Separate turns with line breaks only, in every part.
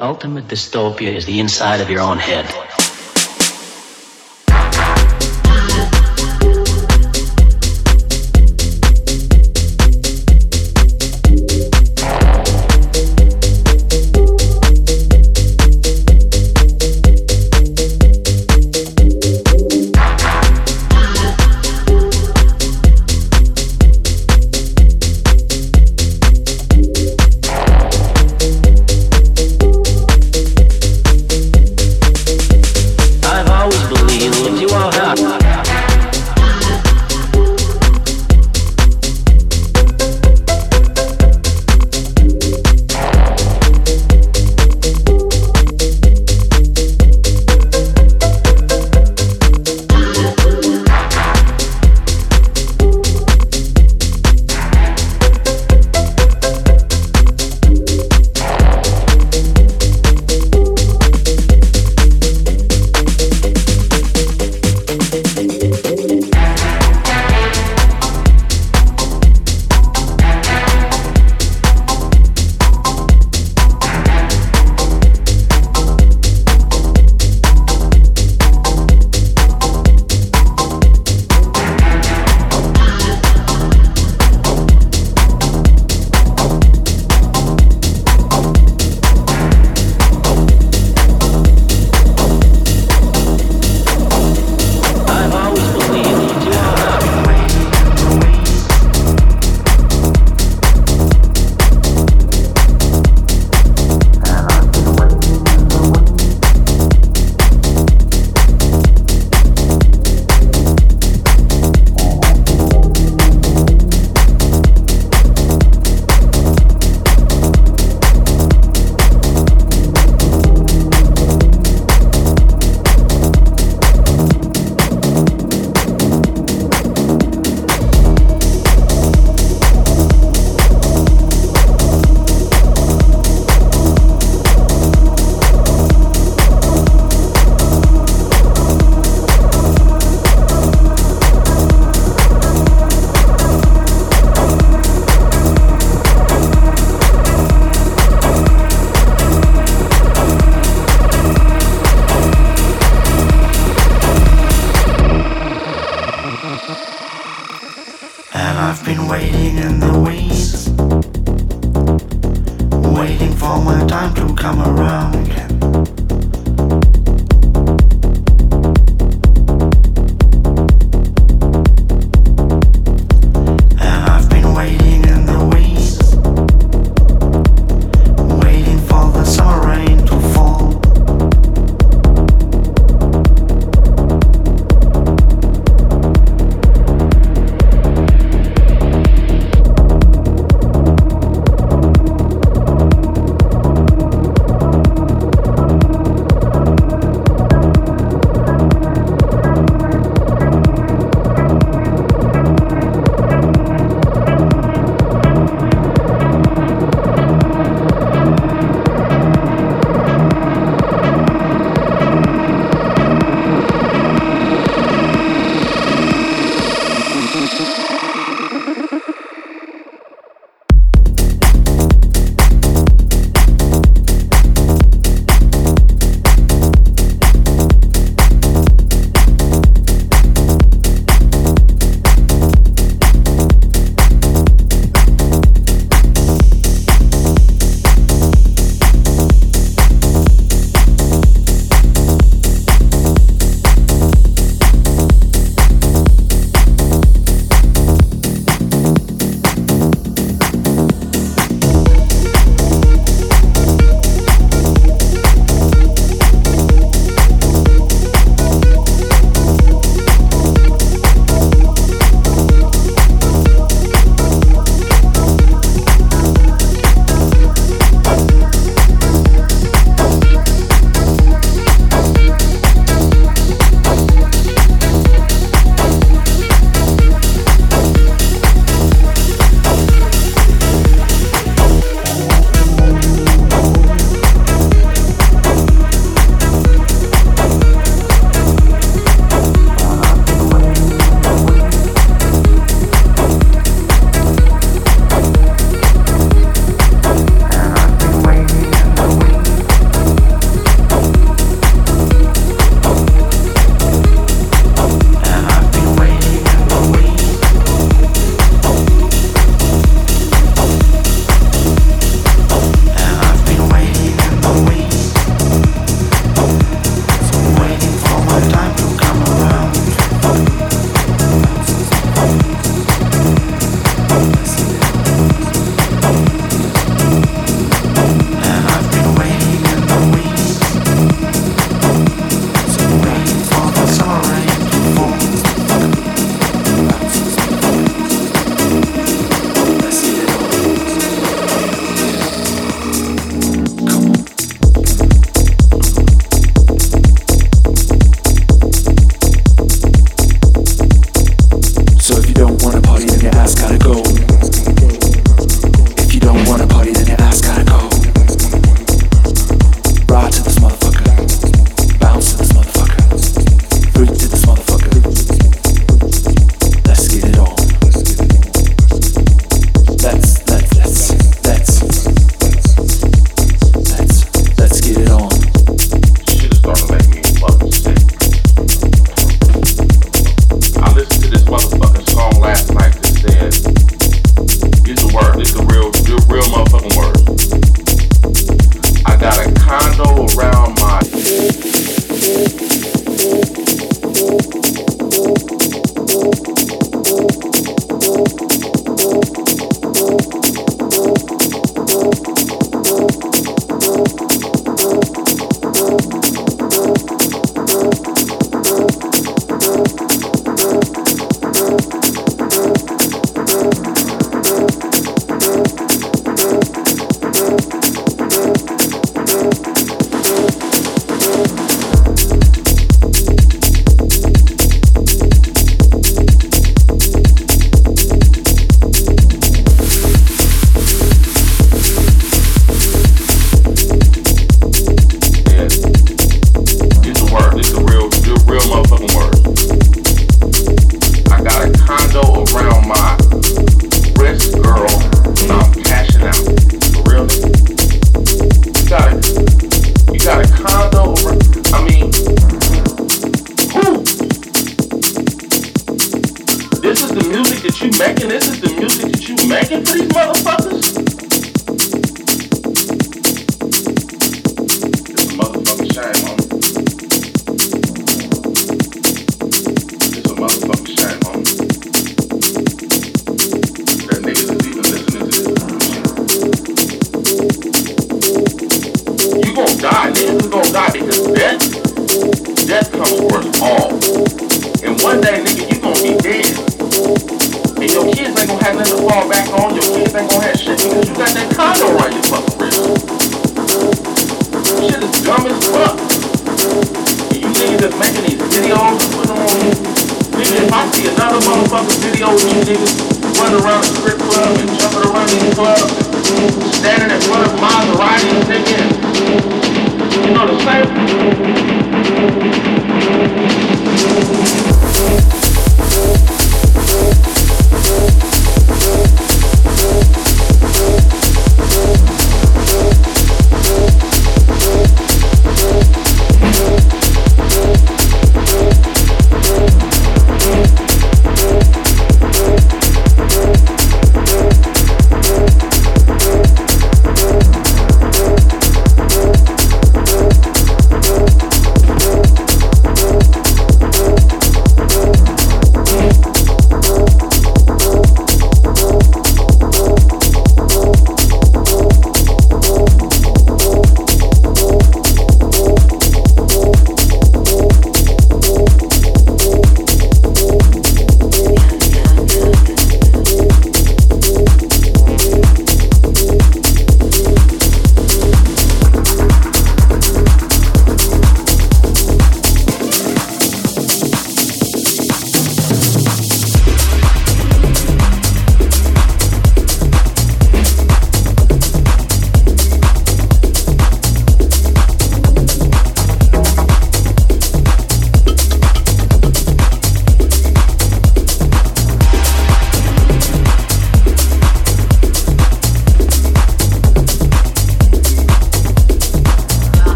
ultimate dystopia is the inside of your own head.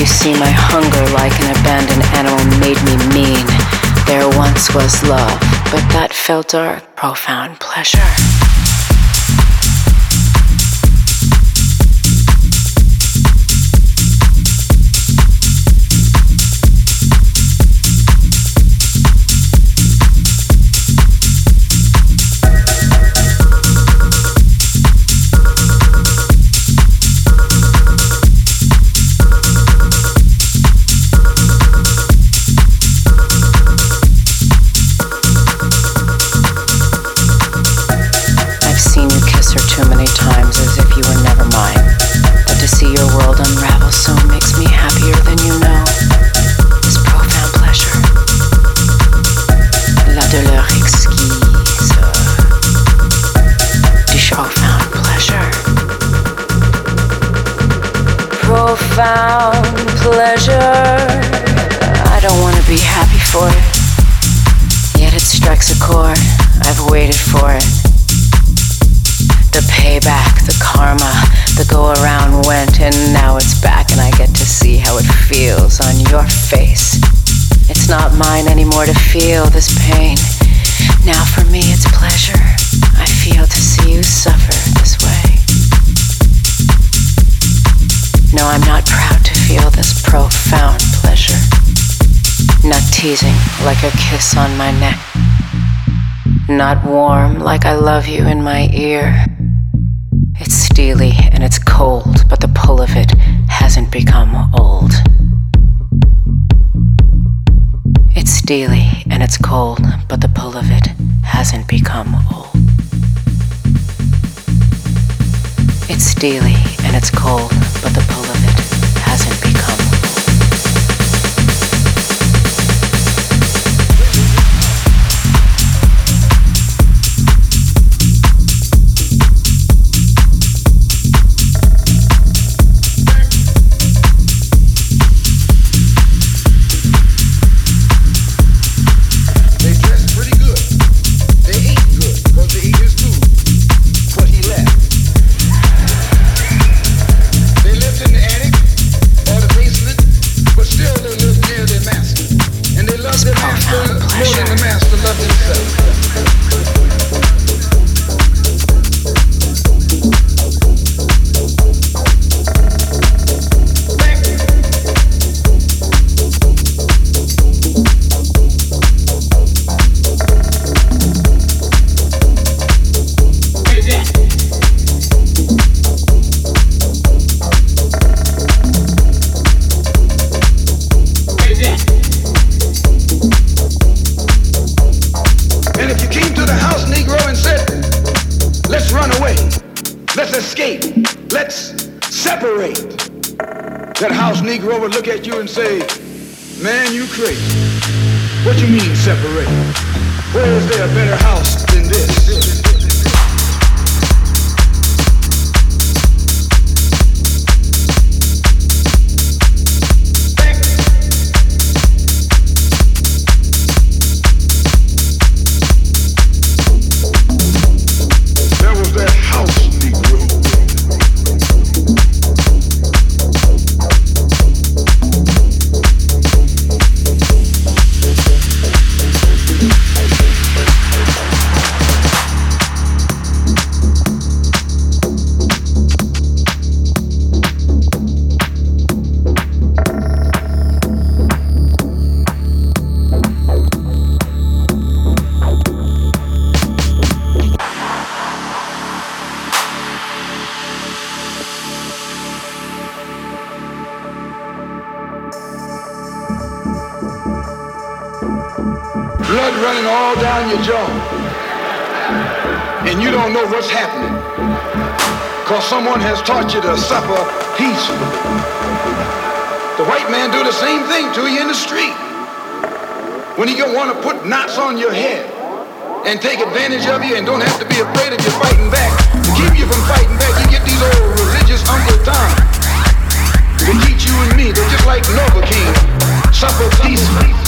You see,
my hunger, like an abandoned animal, made me mean. There once was love, but that felt dark, profound pleasure. Strikes a chord. I've waited for it. The payback, the karma, the go around went, and now it's back, and I get to see how it feels on your face. It's not mine anymore to feel this pain. Now for me, it's pleasure. I feel to see you suffer this way. No, I'm not proud to feel this profound pleasure. Not teasing like a kiss on my neck. Not warm like I love you in my ear. It's steely and it's cold, but the pull of it hasn't become old. It's steely and it's cold, but the pull of it hasn't become old. It's steely and it's cold, but the pull of it
taught you to suffer peacefully. The white man do the same thing to you in the street. When he want to put knots on your head and take advantage of you and don't have to be afraid of you fighting back. To keep you from fighting back, you get these old religious Uncle Tom. They teach you and me, they're just like Novocaine. Suffer peacefully.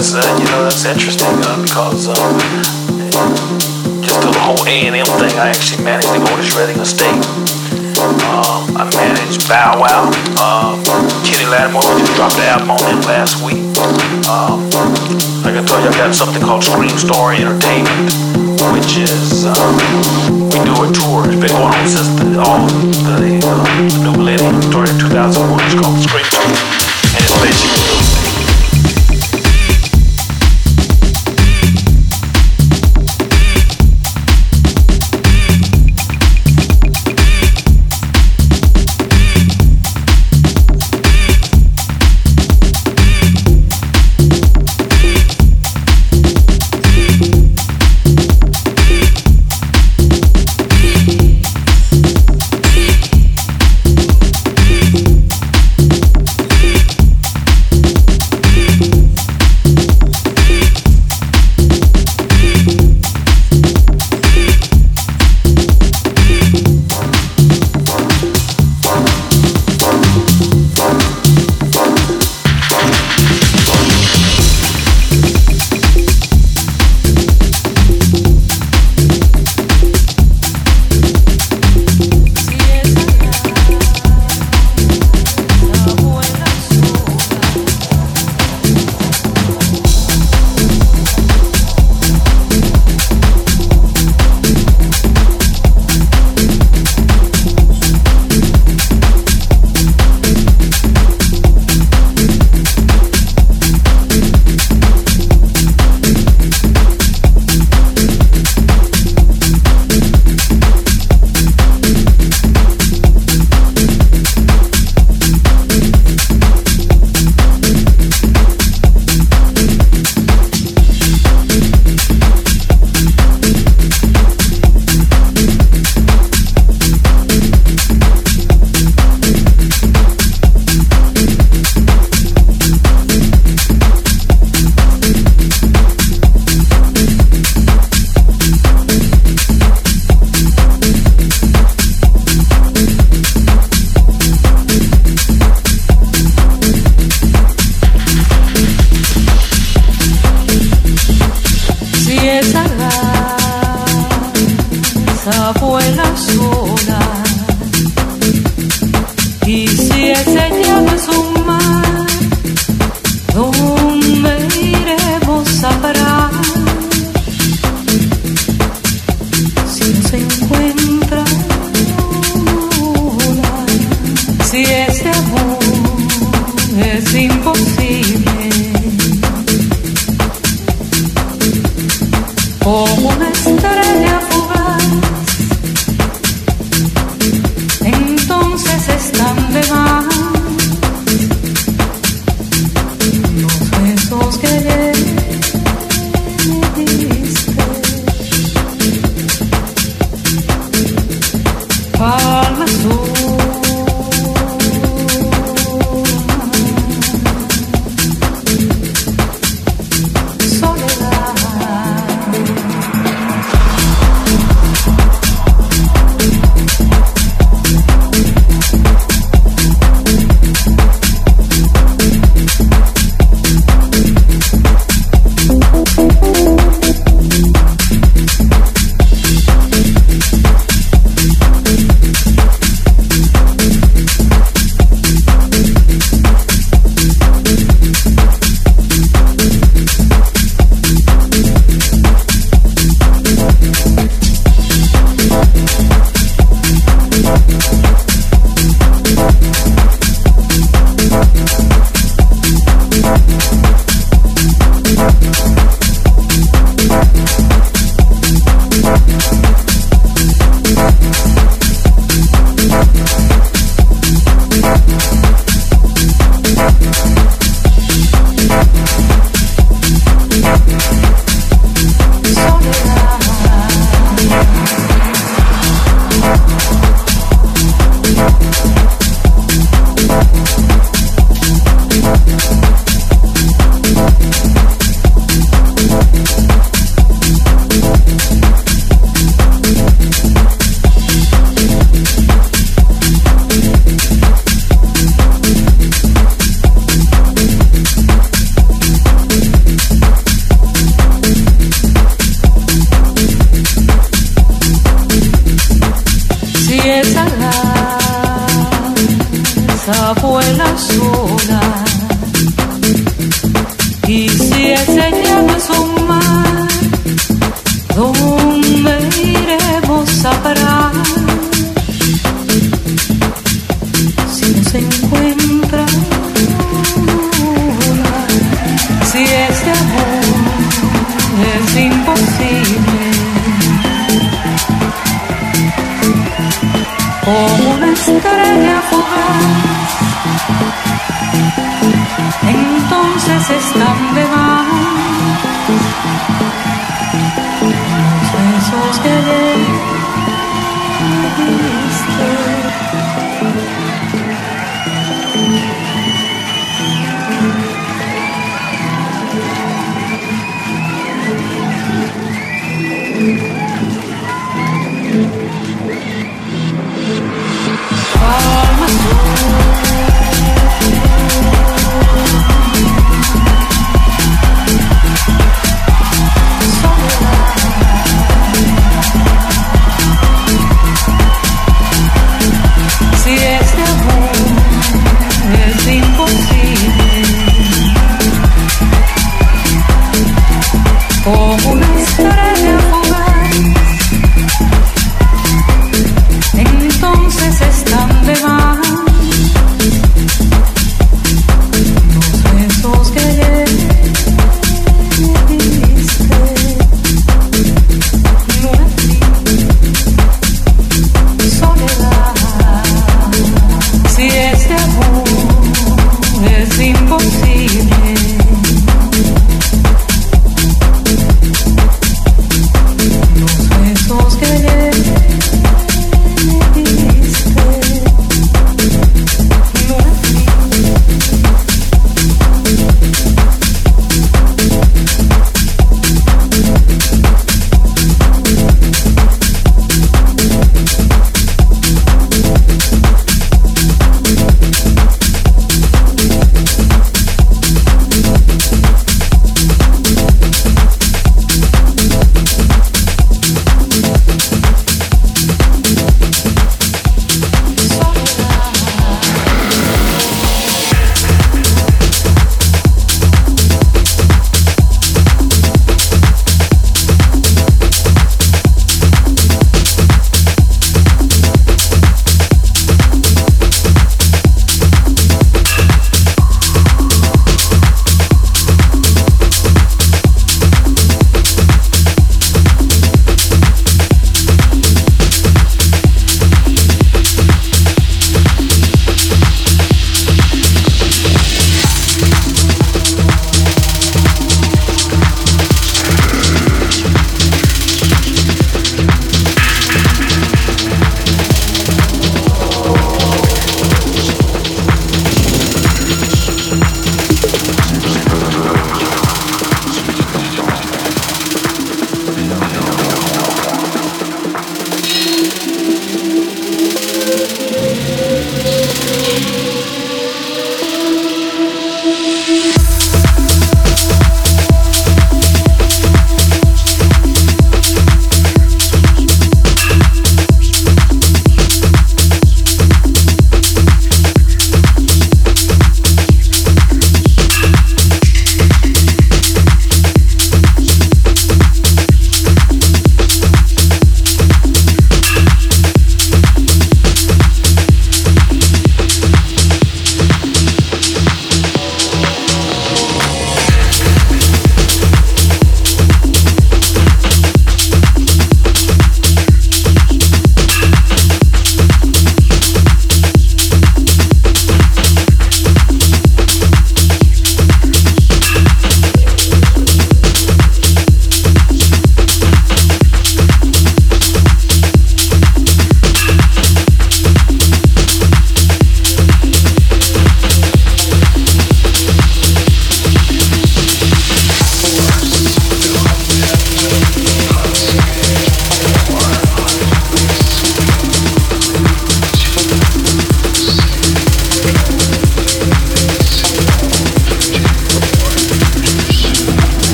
That's uh, you know that's interesting uh, because um, just the whole A and M thing. I actually managed the Otis Redding estate. Um, I managed Bow Wow. Um, Kenny Lattimore, just dropped the album on him last week. Um, like I told you, I got something called Scream Story Entertainment, which is um, we do a tour. It's been going on since the, all the, uh, the new millennium, started in 2001. It's called Scream Story,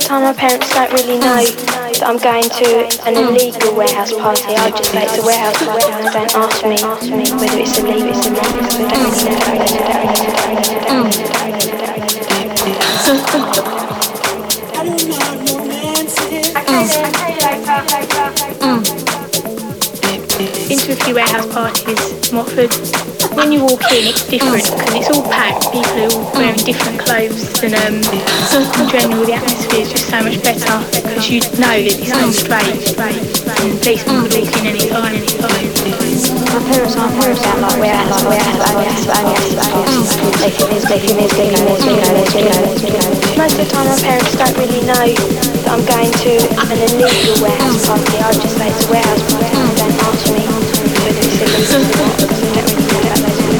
the time, my parents don't really know that I'm going to an illegal warehouse party. I just say it's a warehouse party and don't ask me whether it's illegal or not because they don't
warehouse parties, Watford. When you walk in, it's different because it's all packed. People are all wearing different clothes, and um, in general, the atmosphere is just so much better because you know that
it's not
straight. Policemen could walk in any any time.
My parents, know. Most of the time, my parents don't really know that I'm going to an illegal warehouse party. I just say it's a warehouse party Let me think about
this.